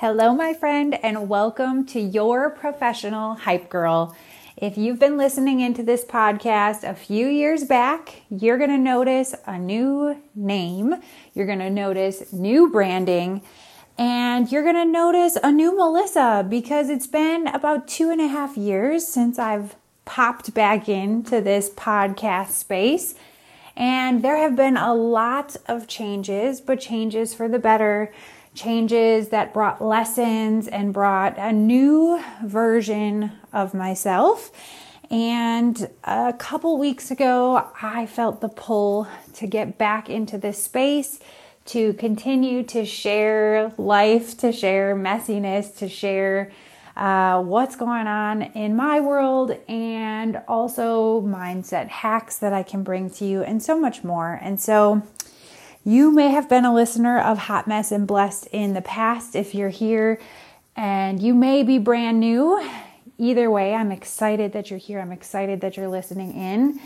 Hello, my friend, and welcome to your professional hype girl. If you've been listening into this podcast a few years back, you're going to notice a new name, you're going to notice new branding, and you're going to notice a new Melissa because it's been about two and a half years since I've popped back into this podcast space. And there have been a lot of changes, but changes for the better changes that brought lessons and brought a new version of myself. And a couple weeks ago, I felt the pull to get back into this space, to continue to share life, to share messiness, to share uh, what's going on in my world, and also mindset hacks that I can bring to you, and so much more. And so, you may have been a listener of Hot Mess and Blessed in the past if you're here, and you may be brand new. Either way, I'm excited that you're here. I'm excited that you're listening in,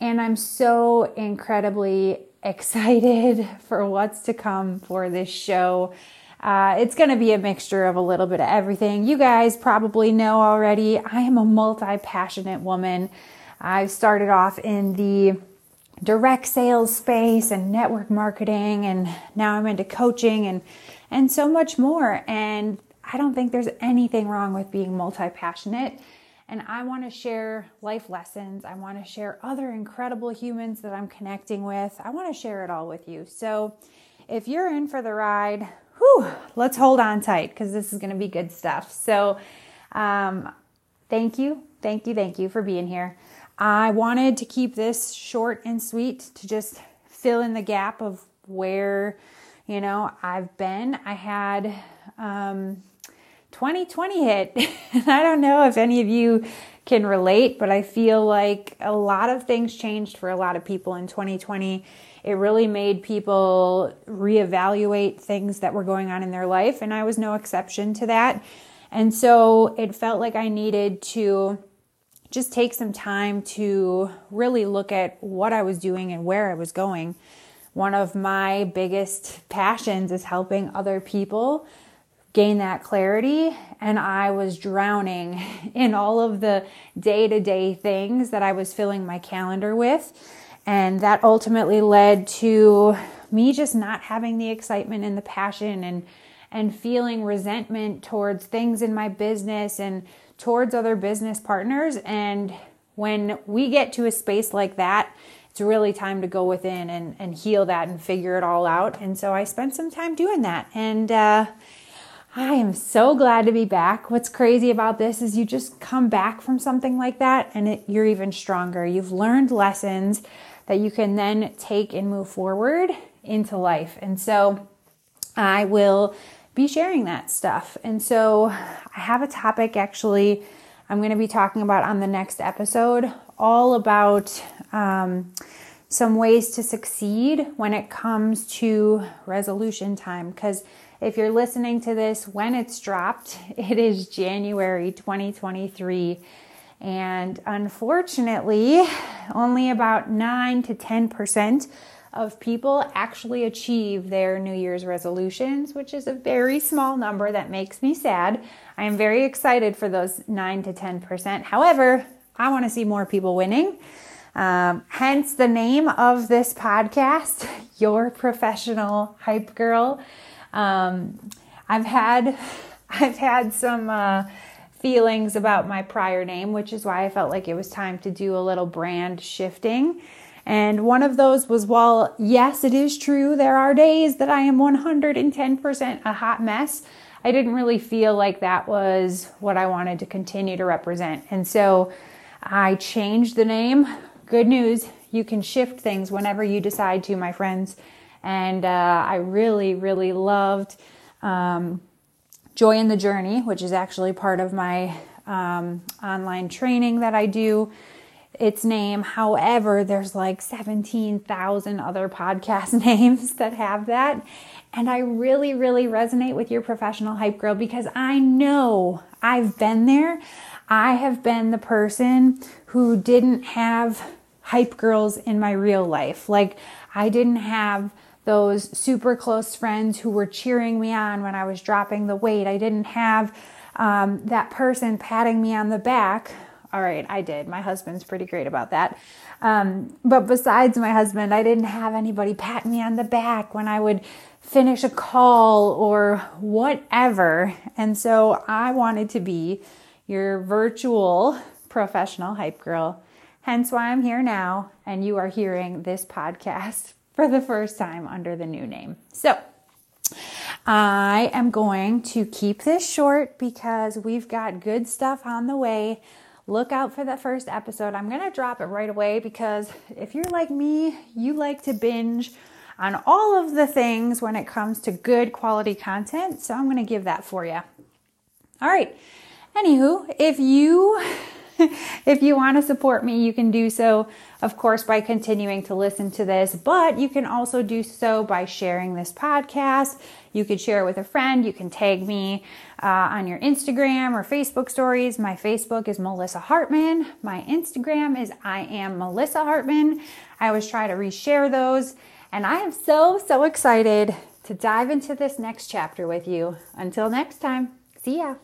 and I'm so incredibly excited for what's to come for this show. Uh, it's going to be a mixture of a little bit of everything. You guys probably know already, I am a multi passionate woman. I started off in the direct sales space and network marketing and now I'm into coaching and and so much more and I don't think there's anything wrong with being multi-passionate and I want to share life lessons. I want to share other incredible humans that I'm connecting with. I want to share it all with you. So if you're in for the ride, whew, let's hold on tight because this is going to be good stuff. So um, thank you, thank you, thank you for being here. I wanted to keep this short and sweet to just fill in the gap of where, you know, I've been. I had um, 2020 hit. And I don't know if any of you can relate, but I feel like a lot of things changed for a lot of people in 2020. It really made people reevaluate things that were going on in their life, and I was no exception to that. And so it felt like I needed to just take some time to really look at what I was doing and where I was going. One of my biggest passions is helping other people gain that clarity. And I was drowning in all of the day to day things that I was filling my calendar with. And that ultimately led to me just not having the excitement and the passion and and feeling resentment towards things in my business and towards other business partners. And when we get to a space like that, it's really time to go within and, and heal that and figure it all out. And so I spent some time doing that. And uh, I am so glad to be back. What's crazy about this is you just come back from something like that and it, you're even stronger. You've learned lessons that you can then take and move forward into life. And so I will be sharing that stuff. And so I have a topic actually I'm going to be talking about on the next episode, all about um, some ways to succeed when it comes to resolution time. Because if you're listening to this when it's dropped, it is January 2023. And unfortunately, only about 9 to 10% of people actually achieve their New Year's resolutions, which is a very small number that makes me sad. I am very excited for those 9 to 10%. However, I want to see more people winning. Um, hence the name of this podcast, Your Professional Hype Girl. Um, I've had I've had some uh, feelings about my prior name, which is why I felt like it was time to do a little brand shifting. And one of those was while, yes, it is true, there are days that I am 110% a hot mess. I didn't really feel like that was what I wanted to continue to represent. And so I changed the name. Good news, you can shift things whenever you decide to, my friends. And uh, I really, really loved um, Joy in the Journey, which is actually part of my um, online training that I do its name. However, there's like 17,000 other podcast names that have that. And I really, really resonate with your professional hype girl because I know I've been there. I have been the person who didn't have hype girls in my real life. Like, I didn't have those super close friends who were cheering me on when I was dropping the weight. I didn't have um, that person patting me on the back. All right, I did. My husband's pretty great about that. Um, but besides my husband, I didn't have anybody pat me on the back when I would finish a call or whatever. And so I wanted to be your virtual professional hype girl. Hence why I'm here now, and you are hearing this podcast for the first time under the new name. So, I am going to keep this short because we've got good stuff on the way. Look out for the first episode. I'm going to drop it right away because if you're like me, you like to binge on all of the things when it comes to good quality content. So I'm going to give that for you. All right. Anywho, if you if you want to support me, you can do so, of course, by continuing to listen to this, but you can also do so by sharing this podcast. You could share it with a friend. You can tag me uh, on your Instagram or Facebook stories. My Facebook is Melissa Hartman. My Instagram is I am Melissa Hartman. I always try to reshare those. And I am so, so excited to dive into this next chapter with you. Until next time, see ya.